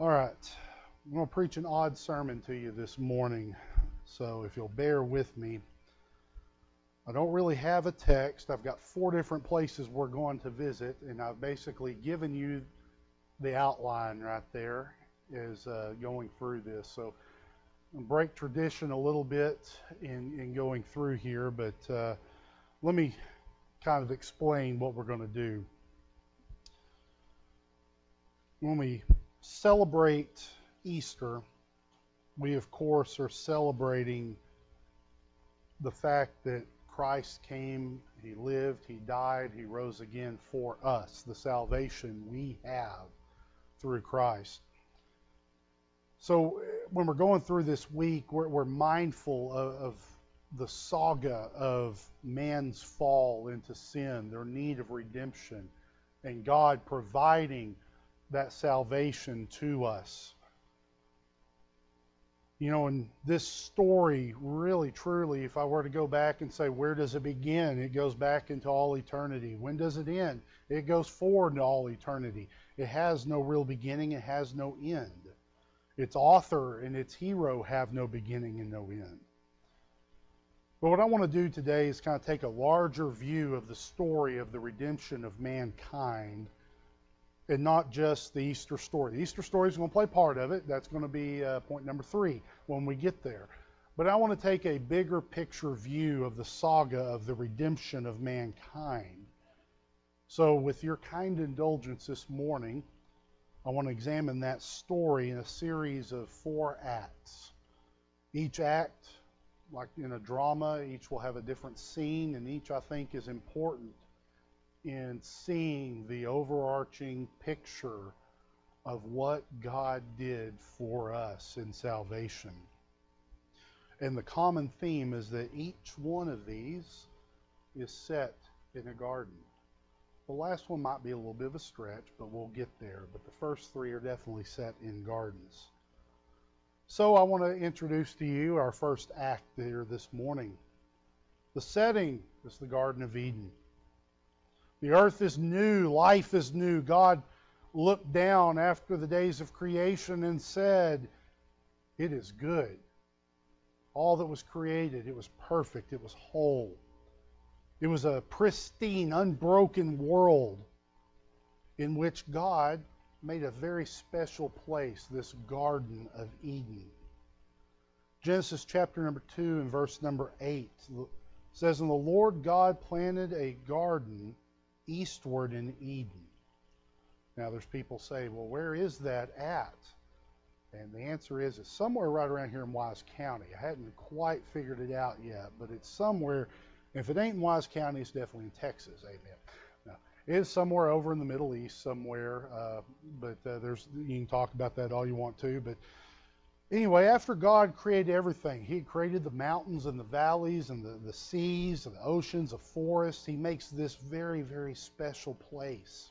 All right. I'm going to preach an odd sermon to you this morning. So if you'll bear with me, I don't really have a text. I've got four different places we're going to visit, and I've basically given you the outline right there as uh, going through this. So I'll break tradition a little bit in, in going through here, but uh, let me kind of explain what we're going to do. When we celebrate Easter, we of course are celebrating the fact that Christ came, He lived, He died, He rose again for us, the salvation we have through Christ. So when we're going through this week, we're, we're mindful of, of the saga of man's fall into sin, their need of redemption, and God providing that salvation to us. You know, and this story really, truly, if I were to go back and say, where does it begin? It goes back into all eternity. When does it end? It goes forward into all eternity. It has no real beginning, it has no end. Its author and its hero have no beginning and no end. But what I want to do today is kind of take a larger view of the story of the redemption of mankind and not just the Easter story. The Easter story is going to play part of it. That's going to be uh, point number three when we get there. But I want to take a bigger picture view of the saga of the redemption of mankind. So, with your kind indulgence this morning, I want to examine that story in a series of four acts. Each act like in a drama, each will have a different scene, and each I think is important in seeing the overarching picture of what God did for us in salvation. And the common theme is that each one of these is set in a garden. The last one might be a little bit of a stretch, but we'll get there. But the first three are definitely set in gardens. So I want to introduce to you our first act here this morning. The setting is the Garden of Eden. The earth is new, life is new. God looked down after the days of creation and said, It is good. All that was created, it was perfect, it was whole. It was a pristine, unbroken world in which God made a very special place, this Garden of Eden. Genesis chapter number 2 and verse number 8 says, And the Lord God planted a garden eastward in Eden. Now, there's people say, well, where is that at? And the answer is it's somewhere right around here in Wise County. I hadn't quite figured it out yet, but it's somewhere. If it ain't in Wise County, it's definitely in Texas. Amen Now, it is somewhere over in the Middle East somewhere, uh, but uh, there's you can talk about that all you want to. But anyway, after God created everything, He created the mountains and the valleys and the, the seas and the oceans, the forests. He makes this very, very special place.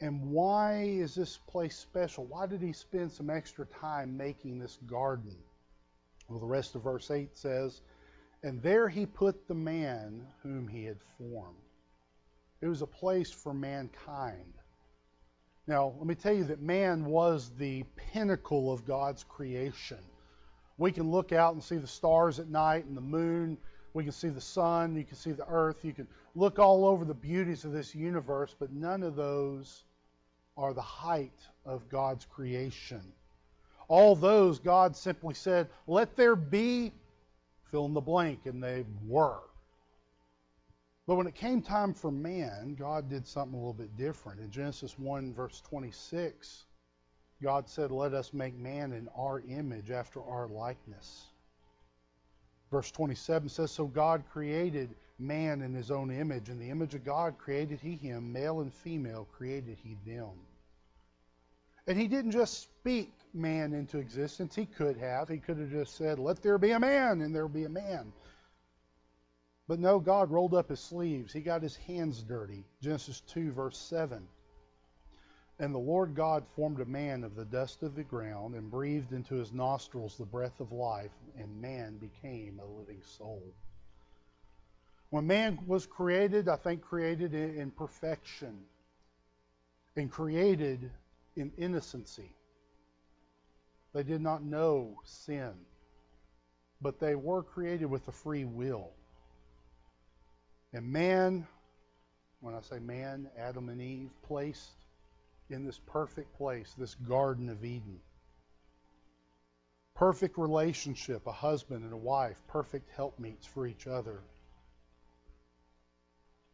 And why is this place special? Why did He spend some extra time making this garden? Well, the rest of verse 8 says, And there He put the man whom He had formed. It was a place for mankind. Now, let me tell you that man was the pinnacle of God's creation. We can look out and see the stars at night and the moon. We can see the sun. You can see the earth. You can look all over the beauties of this universe, but none of those are the height of God's creation. All those, God simply said, let there be, fill in the blank, and they were. But when it came time for man, God did something a little bit different. In Genesis 1, verse 26, God said, Let us make man in our image, after our likeness. Verse 27 says, So God created man in his own image. In the image of God created he him, male and female created he them. And he didn't just speak man into existence. He could have. He could have just said, Let there be a man, and there be a man. But no, God rolled up his sleeves. He got his hands dirty. Genesis 2, verse 7. And the Lord God formed a man of the dust of the ground and breathed into his nostrils the breath of life, and man became a living soul. When man was created, I think created in perfection and created in innocency. They did not know sin, but they were created with a free will. And man, when I say man, Adam and Eve, placed in this perfect place, this Garden of Eden. Perfect relationship, a husband and a wife, perfect helpmeets for each other.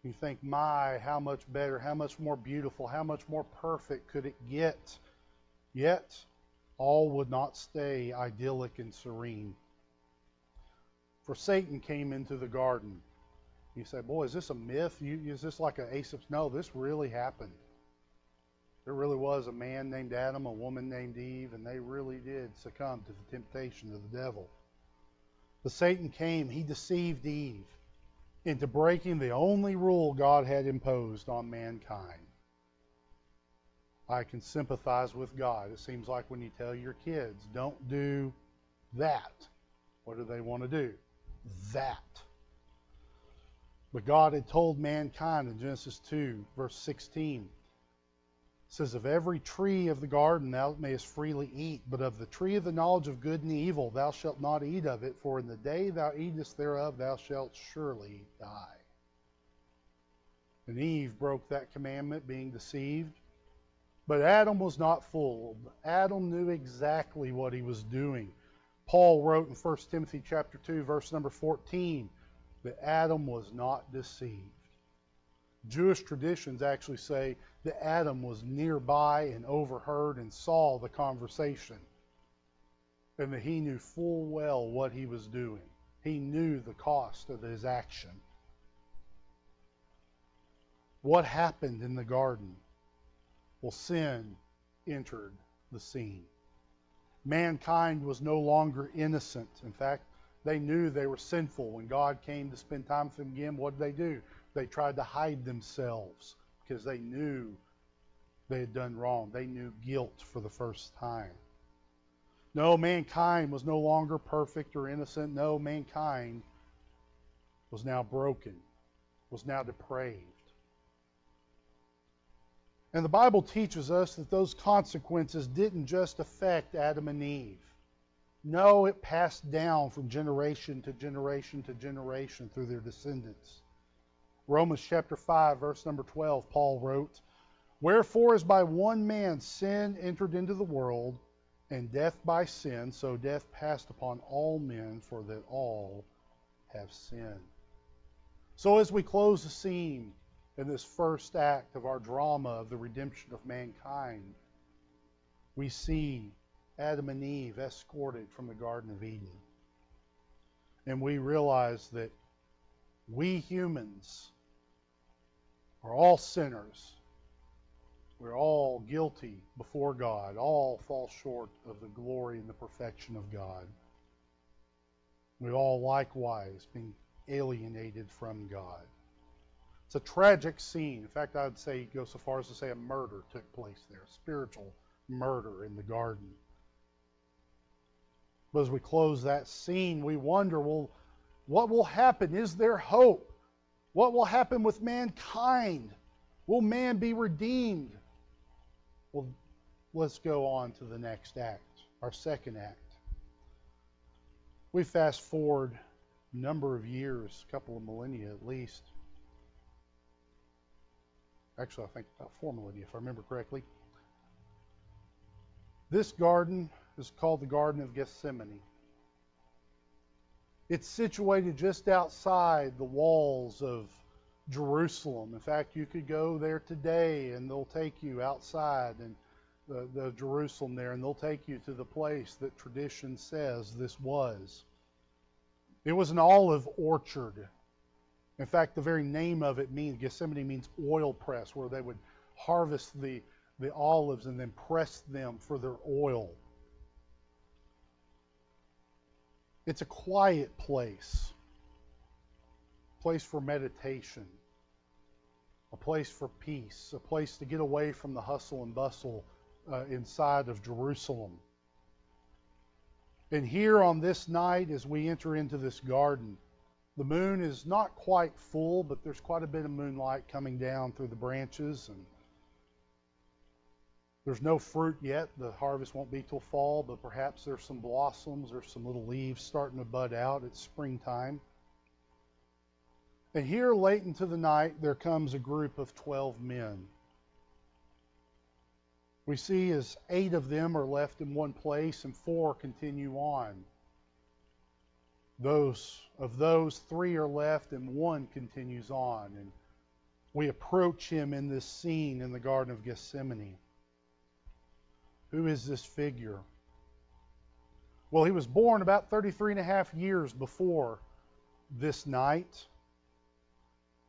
You think, my, how much better, how much more beautiful, how much more perfect could it get? Yet, all would not stay idyllic and serene. For Satan came into the garden. You say, boy, is this a myth? You, is this like an Aesop's? No, this really happened. There really was a man named Adam, a woman named Eve, and they really did succumb to the temptation of the devil. But Satan came, he deceived Eve into breaking the only rule God had imposed on mankind. I can sympathize with God. It seems like when you tell your kids, don't do that, what do they want to do? That. But God had told mankind in Genesis 2, verse 16, says, Of every tree of the garden thou mayest freely eat, but of the tree of the knowledge of good and evil thou shalt not eat of it, for in the day thou eatest thereof thou shalt surely die. And Eve broke that commandment, being deceived. But Adam was not fooled. Adam knew exactly what he was doing. Paul wrote in 1 Timothy chapter 2 verse number 14 that Adam was not deceived. Jewish traditions actually say that Adam was nearby and overheard and saw the conversation. And that he knew full well what he was doing. He knew the cost of his action. What happened in the garden? Well, sin entered the scene. Mankind was no longer innocent. In fact, they knew they were sinful. When God came to spend time with them again, what did they do? They tried to hide themselves because they knew they had done wrong. They knew guilt for the first time. No, mankind was no longer perfect or innocent. No, mankind was now broken, was now depraved. And the Bible teaches us that those consequences didn't just affect Adam and Eve. No, it passed down from generation to generation to generation through their descendants. Romans chapter 5, verse number 12, Paul wrote, Wherefore, as by one man sin entered into the world, and death by sin, so death passed upon all men, for that all have sinned. So, as we close the scene in this first act of our drama of the redemption of mankind, we see Adam and Eve escorted from the Garden of Eden. And we realize that we humans are all sinners we're all guilty before God. All fall short of the glory and the perfection of God. We all likewise been alienated from God. It's a tragic scene. In fact, I'd say go so far as to say a murder took place there, spiritual murder in the garden. But as we close that scene, we wonder, well, what will happen? Is there hope? What will happen with mankind? Will man be redeemed? Well, let's go on to the next act, our second act. We fast forward a number of years, a couple of millennia at least. Actually, I think about four millennia, if I remember correctly. This garden is called the Garden of Gethsemane. It's situated just outside the walls of Jerusalem. In fact, you could go there today and they'll take you outside and the, the Jerusalem there and they'll take you to the place that tradition says this was. It was an olive orchard. In fact, the very name of it means Gethsemane means oil press, where they would harvest the, the olives and then press them for their oil. It's a quiet place place for meditation, a place for peace, a place to get away from the hustle and bustle uh, inside of Jerusalem. And here on this night, as we enter into this garden, the moon is not quite full, but there's quite a bit of moonlight coming down through the branches. And There's no fruit yet. The harvest won't be till fall, but perhaps there's some blossoms or some little leaves starting to bud out. It's springtime. And here, late into the night, there comes a group of 12 men. We see as eight of them are left in one place and four continue on. Those of those three are left and one continues on. And we approach him in this scene in the Garden of Gethsemane. Who is this figure? Well, he was born about 33 and a half years before this night.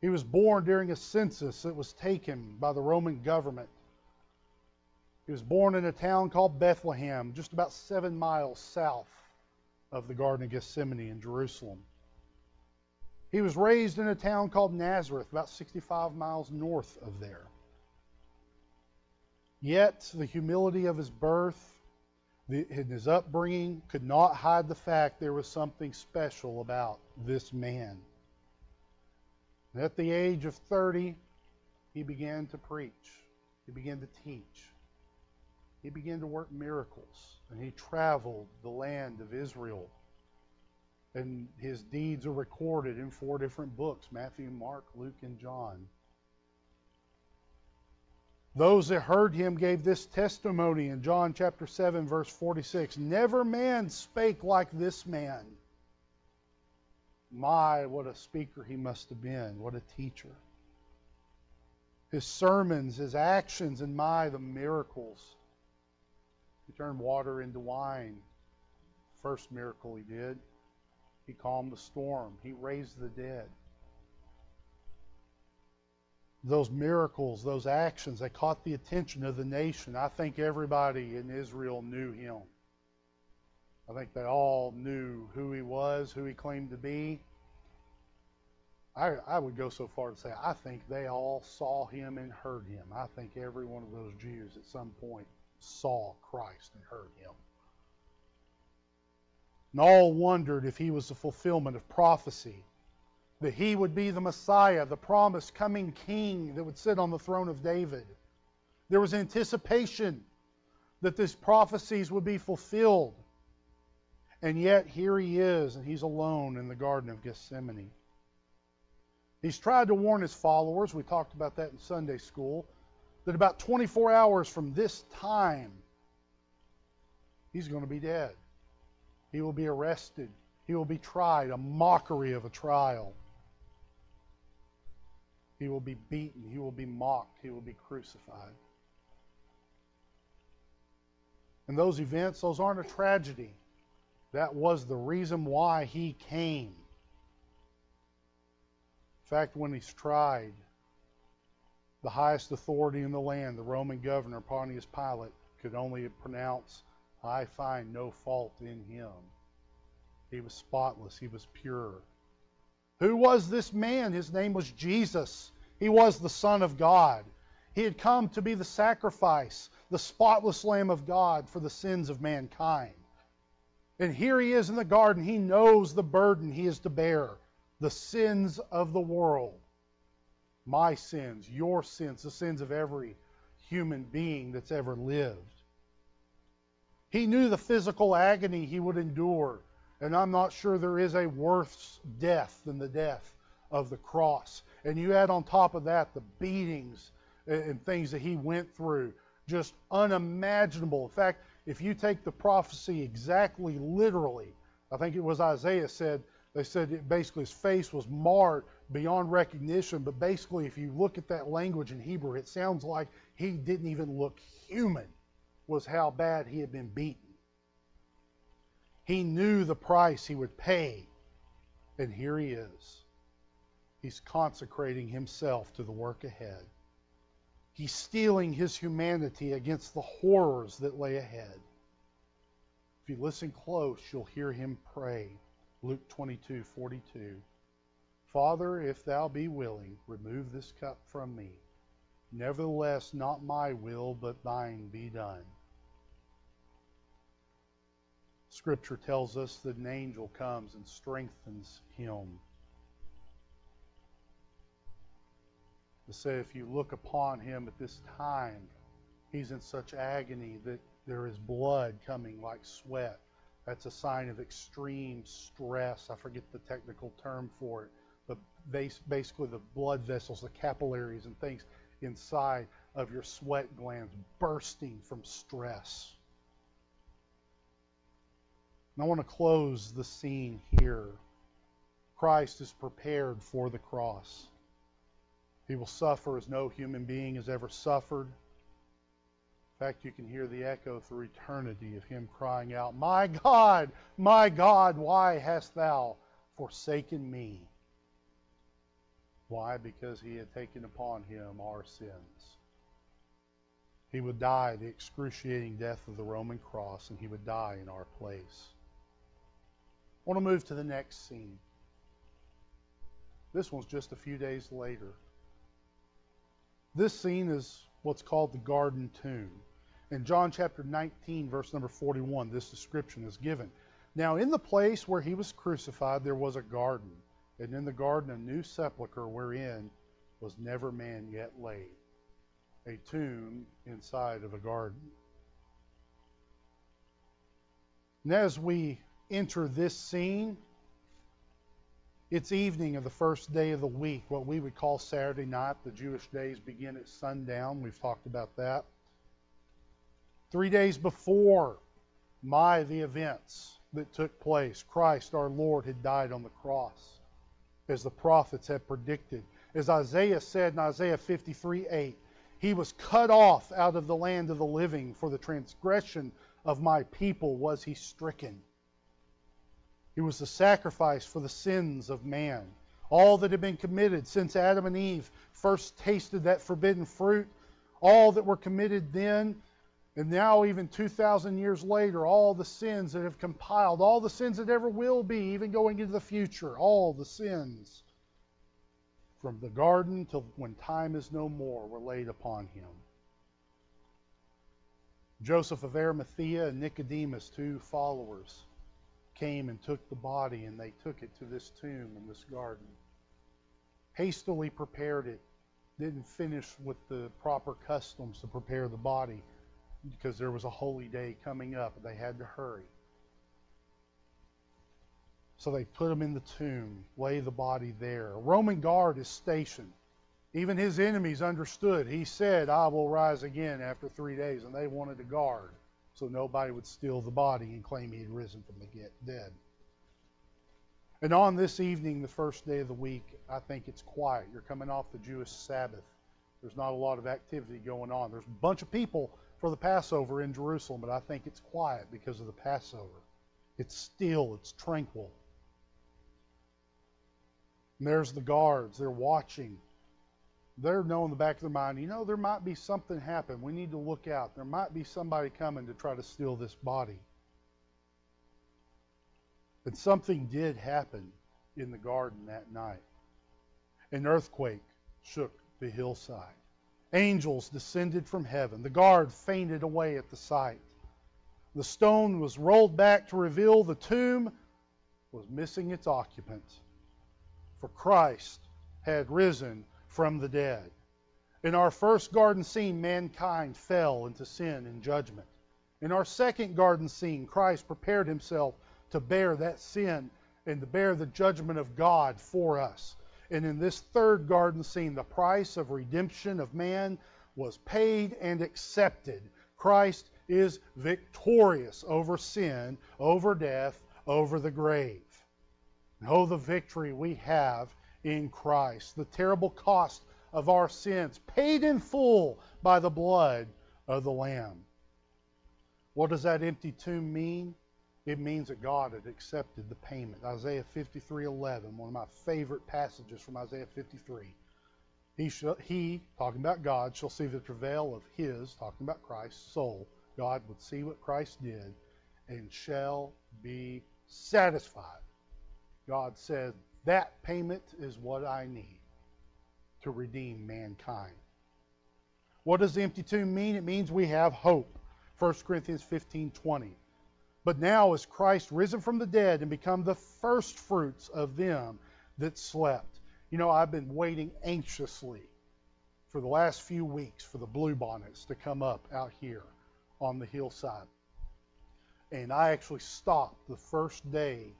He was born during a census that was taken by the Roman government. He was born in a town called Bethlehem, just about seven miles south of the Garden of Gethsemane in Jerusalem. He was raised in a town called Nazareth, about 65 miles north of there. Yet the humility of his birth and his upbringing could not hide the fact there was something special about this man. And at the age of 30, he began to preach, he began to teach, he began to work miracles, and he traveled the land of Israel. And his deeds are recorded in four different books Matthew, Mark, Luke, and John. Those that heard him gave this testimony in John chapter 7, verse 46 Never man spake like this man. My, what a speaker he must have been. What a teacher. His sermons, his actions, and my, the miracles. He turned water into wine. First miracle he did. He calmed the storm. He raised the dead those miracles, those actions, they caught the attention of the nation. I think everybody in Israel knew him. I think they all knew who he was, who he claimed to be. I, I would go so far to say I think they all saw him and heard him. I think every one of those Jews at some point saw Christ and heard him. And all wondered if he was the fulfillment of prophecy that he would be the Messiah, the promised coming king that would sit on the throne of David. There was anticipation that these prophecies would be fulfilled. And yet, here he is, and he's alone in the Garden of Gethsemane. He's tried to warn his followers, we talked about that in Sunday school, that about 24 hours from this time, he's going to be dead. He will be arrested. He will be tried, a mockery of a trial. He will be beaten. He will be mocked. He will be crucified. And those events, those aren't a tragedy. That was the reason why he came. In fact, when he's tried, the highest authority in the land, the Roman governor, Pontius Pilate, could only pronounce, I find no fault in him. He was spotless, he was pure. Who was this man? His name was Jesus. He was the Son of God. He had come to be the sacrifice, the spotless Lamb of God for the sins of mankind. And here he is in the garden. He knows the burden he is to bear the sins of the world. My sins, your sins, the sins of every human being that's ever lived. He knew the physical agony he would endure and I'm not sure there is a worse death than the death of the cross. And you add on top of that the beatings and things that he went through, just unimaginable. In fact, if you take the prophecy exactly literally, I think it was Isaiah said, they said basically his face was marred beyond recognition. But basically, if you look at that language in Hebrew, it sounds like he didn't even look human, was how bad he had been beaten. He knew the price he would pay, and here he is. He's consecrating himself to the work ahead. He's steeling his humanity against the horrors that lay ahead. If you listen close, you'll hear him pray. Luke 22 42. Father, if thou be willing, remove this cup from me. Nevertheless, not my will, but thine be done. Scripture tells us that an angel comes and strengthens him. To say, if you look upon him at this time, He's in such agony that there is blood coming like sweat. That's a sign of extreme stress. I forget the technical term for it, but basically the blood vessels, the capillaries, and things inside of your sweat glands bursting from stress. And I want to close the scene here. Christ is prepared for the cross. He will suffer as no human being has ever suffered. In fact, you can hear the echo through eternity of him crying out, My God, my God, why hast thou forsaken me? Why? Because he had taken upon him our sins. He would die the excruciating death of the Roman cross, and he would die in our place. Want to move to the next scene. This one's just a few days later. This scene is what's called the garden tomb. In John chapter 19, verse number 41, this description is given. Now, in the place where he was crucified, there was a garden, and in the garden a new sepulchre wherein was never man yet laid, a tomb inside of a garden. And as we enter this scene, it's evening of the first day of the week, what we would call Saturday night. The Jewish days begin at sundown. We've talked about that. Three days before my the events that took place, Christ our Lord had died on the cross, as the prophets had predicted. As Isaiah said in Isaiah 53 8, he was cut off out of the land of the living. For the transgression of my people was he stricken. He was the sacrifice for the sins of man. All that had been committed since Adam and Eve first tasted that forbidden fruit, all that were committed then and now, even 2,000 years later, all the sins that have compiled, all the sins that ever will be, even going into the future, all the sins from the garden till when time is no more were laid upon him. Joseph of Arimathea and Nicodemus, two followers, came and took the body, and they took it to this tomb in this garden. Hastily prepared it, didn't finish with the proper customs to prepare the body because there was a holy day coming up. They had to hurry. So they put him in the tomb, lay the body there. A Roman guard is stationed. Even his enemies understood. He said, I will rise again after three days. And they wanted a guard so nobody would steal the body and claim he had risen from the dead. And on this evening, the first day of the week, I think it's quiet. You're coming off the Jewish Sabbath. There's not a lot of activity going on. There's a bunch of people for the Passover in Jerusalem, but I think it's quiet because of the Passover. It's still, it's tranquil. And there's the guards. They're watching. They're knowing in the back of their mind, you know, there might be something happen. We need to look out. There might be somebody coming to try to steal this body. And something did happen in the garden that night. An earthquake shook the hillside. Angels descended from heaven. The guard fainted away at the sight. The stone was rolled back to reveal the tomb was missing its occupant. For Christ had risen from the dead. In our first garden scene, mankind fell into sin and judgment. In our second garden scene, Christ prepared himself to bear that sin and to bear the judgment of God for us. And in this third garden scene, the price of redemption of man was paid and accepted. Christ is victorious over sin, over death, over the grave. Oh, the victory we have in Christ. The terrible cost of our sins, paid in full by the blood of the Lamb. What does that empty tomb mean? It means that God had accepted the payment. Isaiah 53:11, one of my favorite passages from Isaiah 53. He, shall, he, talking about God, shall see the travail of his, talking about Christ's soul. God would see what Christ did and shall be satisfied. God said, that payment is what I need to redeem mankind. What does the empty tomb mean? It means we have hope. 1 Corinthians 15:20. But now is Christ risen from the dead and become the first fruits of them that slept. You know, I've been waiting anxiously for the last few weeks for the bluebonnets to come up out here on the hillside. And I actually stopped the first day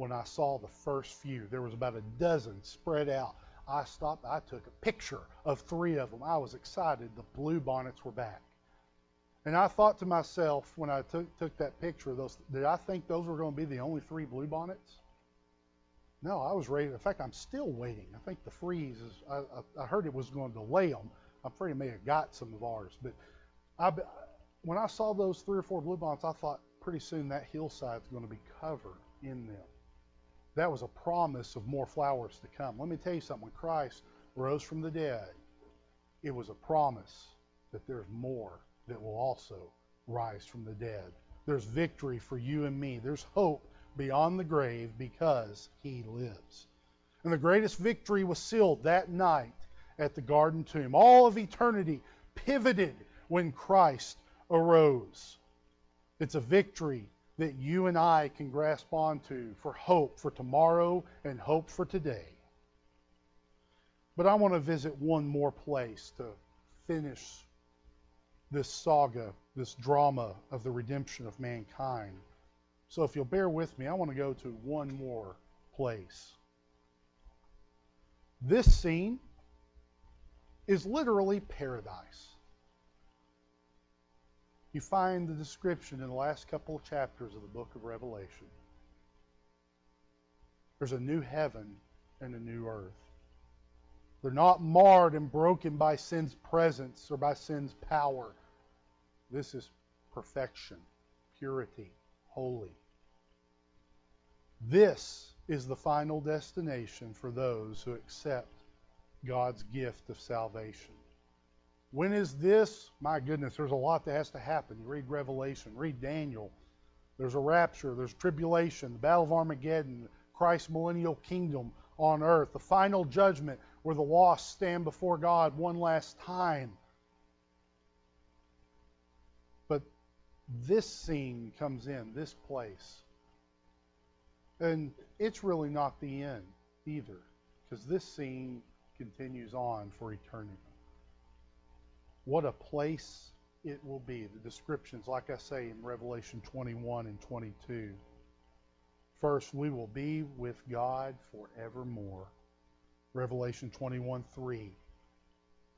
when I saw the first few. There was about a dozen spread out. I stopped. I took a picture of three of them. I was excited. The bluebonnets were back. And I thought to myself when I took, took that picture, those, did I think those were going to be the only three bluebonnets? No, I was ready. In fact, I'm still waiting. I think the freeze is, I, I, I heard it was going to delay them. I'm afraid it may have got some of ours. But I, when I saw those three or four bluebonnets, I thought pretty soon that hillside is going to be covered in them. That was a promise of more flowers to come. Let me tell you something. When Christ rose from the dead, it was a promise that there's more that will also rise from the dead. There's victory for you and me. There's hope beyond the grave because he lives. And the greatest victory was sealed that night at the garden tomb. All of eternity pivoted when Christ arose. It's a victory that you and I can grasp onto for hope for tomorrow and hope for today. But I want to visit one more place to finish this saga, this drama of the redemption of mankind. So if you'll bear with me, I want to go to one more place. This scene is literally paradise. You find the description in the last couple of chapters of the book of Revelation. There's a new heaven and a new earth. They're not marred and broken by sin's presence or by sin's power. This is perfection, purity, holy. This is the final destination for those who accept God's gift of salvation. When is this? My goodness, there's a lot that has to happen. You read Revelation, read Daniel. There's a rapture, there's tribulation, the battle of Armageddon, Christ's millennial kingdom on earth, the final judgment where the lost stand before God one last time. But this scene comes in, this place. And it's really not the end either, because this scene continues on for eternity. What a place it will be. The descriptions, like I say in Revelation 21 and 22. First, we will be with God forevermore. Revelation 21 3.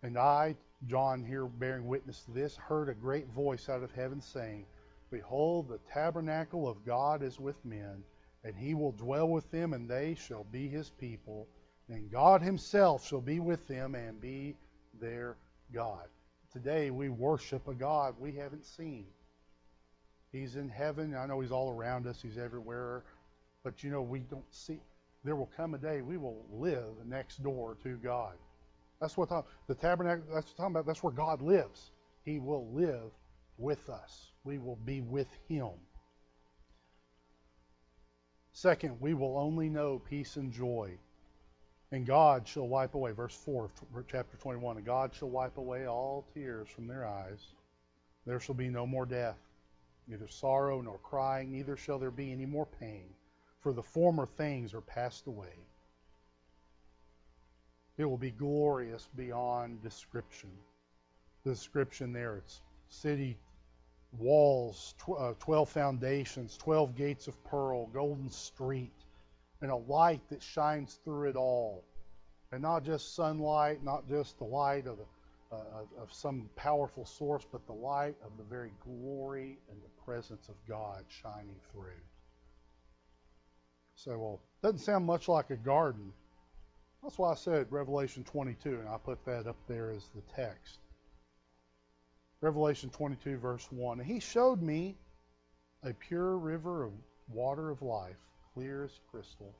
And I, John here bearing witness to this, heard a great voice out of heaven saying, Behold, the tabernacle of God is with men, and he will dwell with them, and they shall be his people, and God himself shall be with them and be their God. Today we worship a God we haven't seen. He's in heaven. I know he's all around us, he's everywhere. But you know, we don't see. There will come a day we will live next door to God. That's what the tabernacle. That's what talking about. That's where God lives. He will live with us. We will be with Him. Second, we will only know peace and joy. And God shall wipe away, verse 4 chapter 21, and God shall wipe away all tears from their eyes. There shall be no more death, neither sorrow nor crying, neither shall there be any more pain, for the former things are passed away. It will be glorious beyond description. The description there, it's city walls, tw- uh, 12 foundations, 12 gates of pearl, golden street, and a light that shines through it all. And not just sunlight, not just the light of, uh, of some powerful source, but the light of the very glory and the presence of God shining through. So, well, doesn't sound much like a garden. That's why I said Revelation 22, and I put that up there as the text. Revelation 22, verse 1. And he showed me a pure river of water of life, clear as crystal,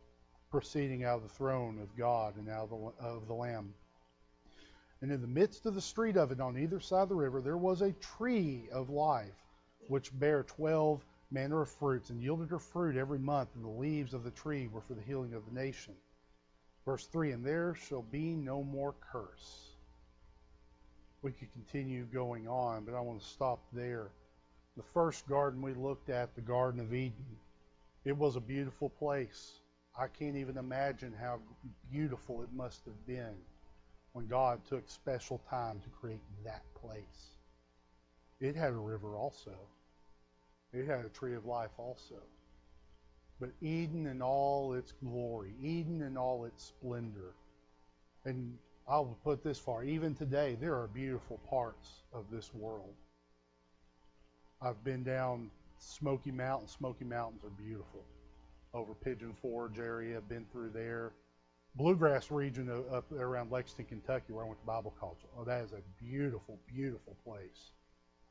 proceeding out of the throne of God and out of the, of the Lamb. And in the midst of the street of it, on either side of the river, there was a tree of life, which bare twelve manner of fruits, and yielded her fruit every month, and the leaves of the tree were for the healing of the nation. Verse 3 And there shall be no more curse. We could continue going on, but I want to stop there. The first garden we looked at, the Garden of Eden, it was a beautiful place. I can't even imagine how beautiful it must have been. when God took special time to create that place. It had a river also. It had a tree of life also. But Eden in all its glory, Eden in all its splendor. And I'll put this far even today, there are beautiful parts of this world. I've been down Smoky Mountain. Smoky Mountains are beautiful. Over Pigeon Forge area, been through there. Bluegrass region up around Lexington, Kentucky, where I went to Bible college. Oh, that is a beautiful, beautiful place.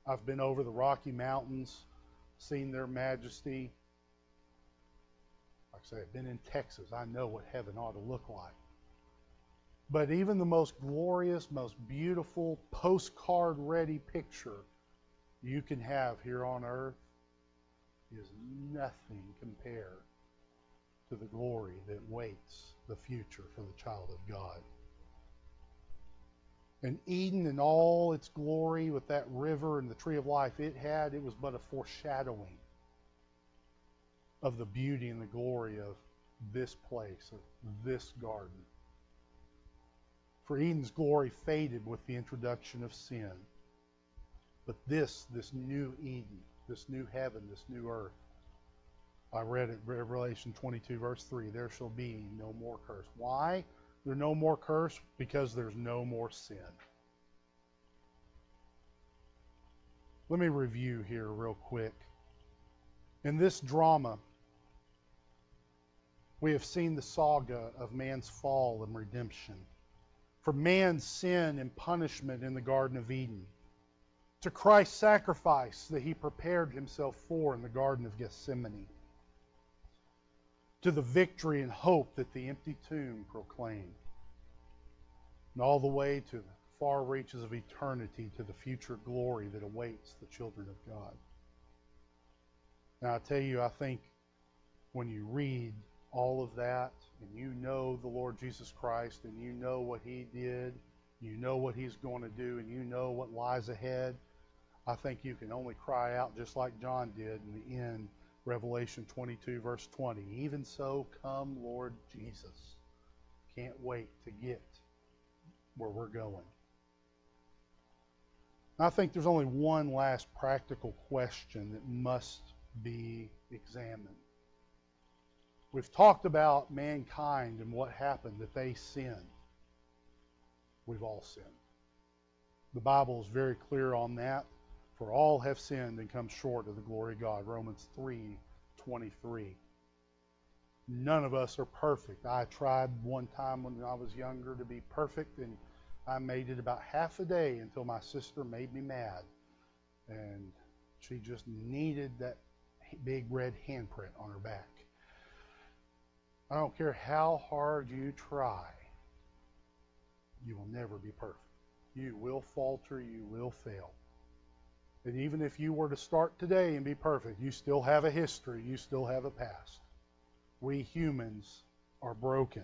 I've been over the Rocky Mountains, seen their majesty. Like I say, I've been in Texas. I know what heaven ought to look like. But even the most glorious, most beautiful, postcard ready picture you can have here on earth is nothing compared to the glory that waits the future for the child of God. And Eden in all its glory with that river and the tree of life it had, it was but a foreshadowing of the beauty and the glory of this place, of this garden. For Eden's glory faded with the introduction of sin. But this, this new Eden, this new heaven, this new earth, I read it, Revelation 22, verse 3, there shall be no more curse. Why? There's no more curse because there's no more sin. Let me review here real quick. In this drama, we have seen the saga of man's fall and redemption. From man's sin and punishment in the Garden of Eden to Christ's sacrifice that he prepared himself for in the Garden of Gethsemane, to the victory and hope that the empty tomb proclaimed, and all the way to the far reaches of eternity to the future glory that awaits the children of God. Now, I tell you, I think when you read all of that and you know the Lord Jesus Christ and you know what He did, you know what He's going to do, and you know what lies ahead I think you can only cry out just like John did in the end, Revelation 22, verse 20. Even so, come, Lord Jesus. Can't wait to get where we're going. I think there's only one last practical question that must be examined. We've talked about mankind and what happened, that they sinned. We've all sinned. The Bible is very clear on that. For all have sinned and come short of the glory of God. Romans 3 23. None of us are perfect. I tried one time when I was younger to be perfect, and I made it about half a day until my sister made me mad. And she just needed that big red handprint on her back. I don't care how hard you try, you will never be perfect. You will falter, you will fail. And even if you were to start today and be perfect, you still have a history, you still have a past. We humans are broken.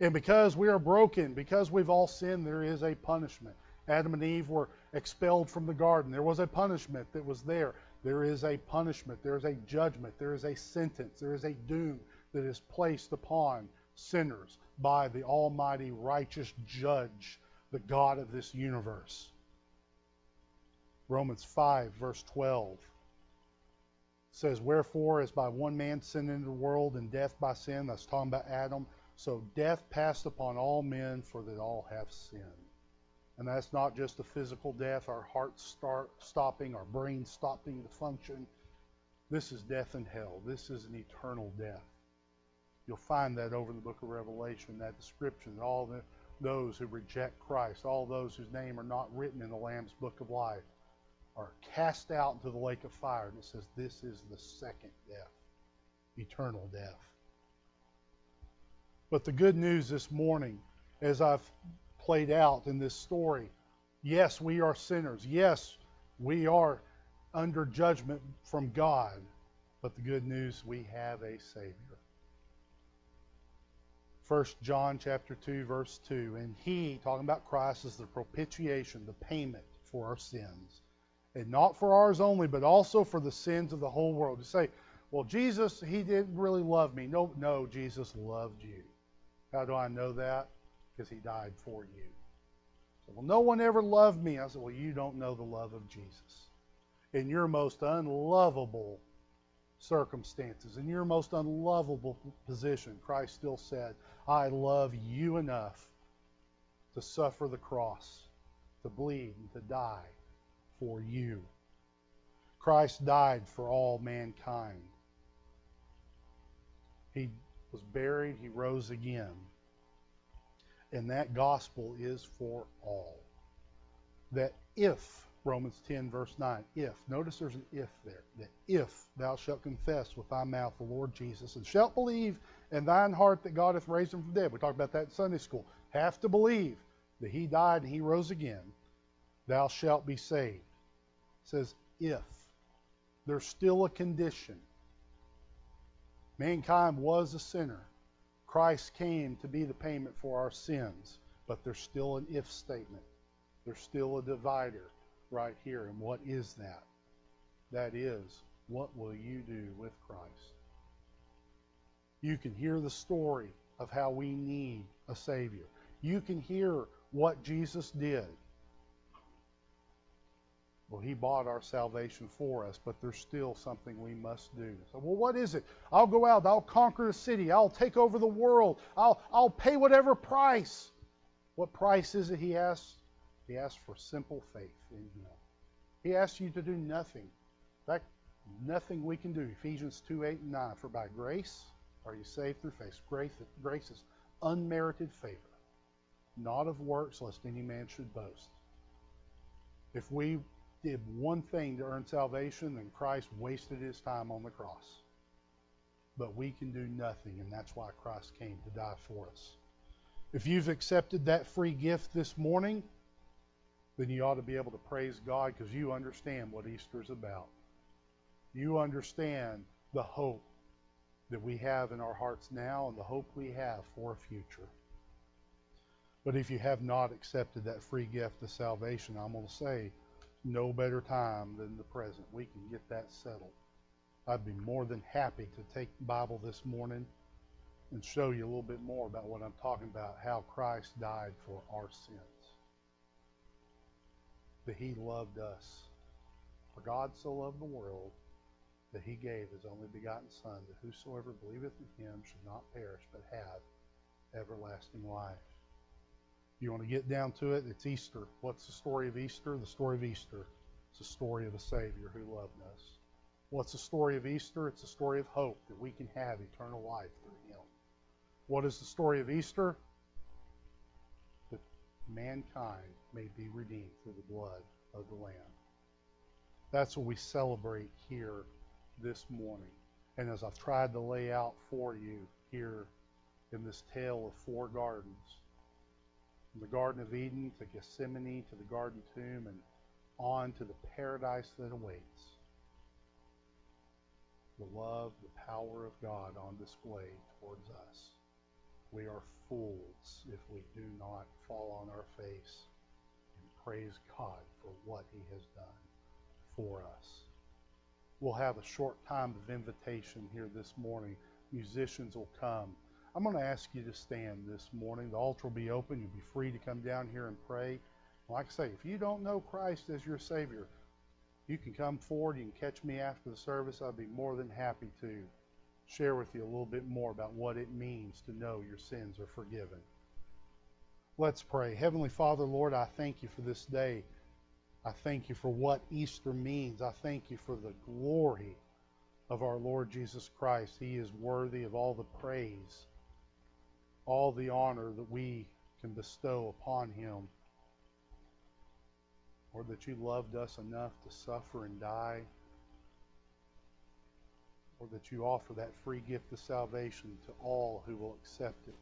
And because we are broken, because we've all sinned, there is a punishment. Adam and Eve were expelled from the garden. There was a punishment that was there. There is a punishment. There is a judgment. There is a sentence. There is a doom that is placed upon sinners by the Almighty righteous judge, the God of this universe. Romans 5, verse 12 says, Wherefore, as by one man sin into the world, and death by sin, that's talking about Adam, so death passed upon all men, for that all have sinned. And that's not just a physical death, our hearts start stopping, our brains stopping to function. This is death in hell. This is an eternal death. You'll find that over in the book of Revelation, that description, all the, those who reject Christ, all those whose name are not written in the Lamb's book of life are cast out into the lake of fire. And it says this is the second death, eternal death. But the good news this morning, as I've played out in this story, yes, we are sinners. Yes, we are under judgment from God. But the good news, we have a Savior. 1 John chapter 2, verse 2. And he, talking about Christ, is the propitiation, the payment for our sins and not for ours only, but also for the sins of the whole world. To say, well, Jesus, he didn't really love me. No, no, Jesus loved you. How do I know that? because he died for you. So, well, no one ever loved me. I said, well, you don't know the love of Jesus. In your most unlovable circumstances, in your most unlovable position, Christ still said, I love you enough to suffer the cross, to bleed, and to die for you. Christ died for all mankind. He was buried, he rose again. And that gospel is for all. That if, Romans 10, verse 9, if, notice there's an if there, that if thou shalt confess with thy mouth the Lord Jesus, and shalt believe in thine heart that God hath raised him from the dead, we talked about that in Sunday school, have to believe that he died and he rose again, thou shalt be saved. Says if. There's still a condition. Mankind was a sinner. Christ came to be the payment for our sins, but there's still an if statement. There's still a divider right here. And what is that? That is, what will you do with Christ? You can hear the story of how we need a Savior. You can hear what Jesus did. Well, he bought our salvation for us, but there's still something we must do. So, well, what is it? I'll go out, I'll conquer a city, I'll take over the world, I'll, I'll pay whatever price. What price is it he asks? He asks for simple faith in him. He asks you to do nothing. In fact, nothing we can do. Ephesians 2 8 and 9. For by grace are you saved through faith. Grace, grace is unmerited favor, not of works, lest any man should boast. If we did one thing to earn salvation, then Christ wasted his time on the cross. But we can do nothing, and that's why Christ came to die for us. If you've accepted that free gift this morning, then you ought to be able to praise God because you understand what Easter's about. You understand the hope that we have in our hearts now and the hope we have for a future. But if you have not accepted that free gift of salvation, I'm going to say, no better time than the present. We can get that settled. I'd be more than happy to take Bible this morning and show you a little bit more about what I'm talking about, how Christ died for our sins. That he loved us. For God so loved the world that he gave his only begotten Son, that whosoever believeth in him should not perish, but have everlasting life. You want to get down to it? It's Easter. What's the story of Easter? The story of Easter. It's the story of a Savior who loved us. What's the story of Easter? It's a story of hope that we can have eternal life through Him. What is the story of Easter? That mankind may be redeemed through the blood of the Lamb. That's what we celebrate here this morning. And as I've tried to lay out for you here in this tale of four gardens, from the Garden of Eden to Gethsemane to the Garden Tomb and on to the paradise that awaits. The love, the power of God on display towards us. We are fools if we do not fall on our face and praise God for what He has done for us. We'll have a short time of invitation here this morning. Musicians will come. I'm going to ask you to stand this morning. The altar will be open. You'll be free to come down here and pray. Like I say, if you don't know Christ as your Savior, you can come forward. You can catch me after the service. I'd be more than happy to share with you a little bit more about what it means to know your sins are forgiven. Let's pray. Heavenly Father, Lord, I thank you for this day. I thank you for what Easter means. I thank you for the glory of our Lord Jesus Christ. He is worthy of all the praise all the honor that we can bestow upon him. Or that you loved us enough to suffer and die. Or that you offer that free gift of salvation to all who will accept it.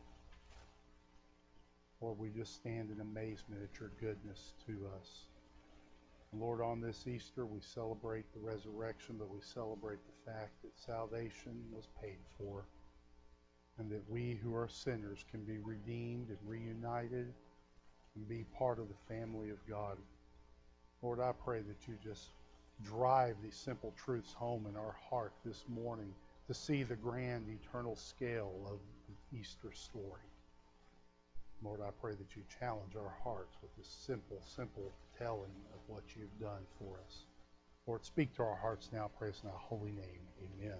Or we just stand in amazement at your goodness to us. Lord, on this Easter, we celebrate the resurrection, but we celebrate the fact that salvation was paid for and that we who are sinners can be redeemed and reunited and be part of the family of God. Lord, I pray that you just drive these simple truths home in our heart this morning to see the grand eternal scale of the Easter story. Lord, I pray that you challenge our hearts with this simple, simple telling of what you've done for us. Lord, speak to our hearts now, praise in thy holy name. Amen.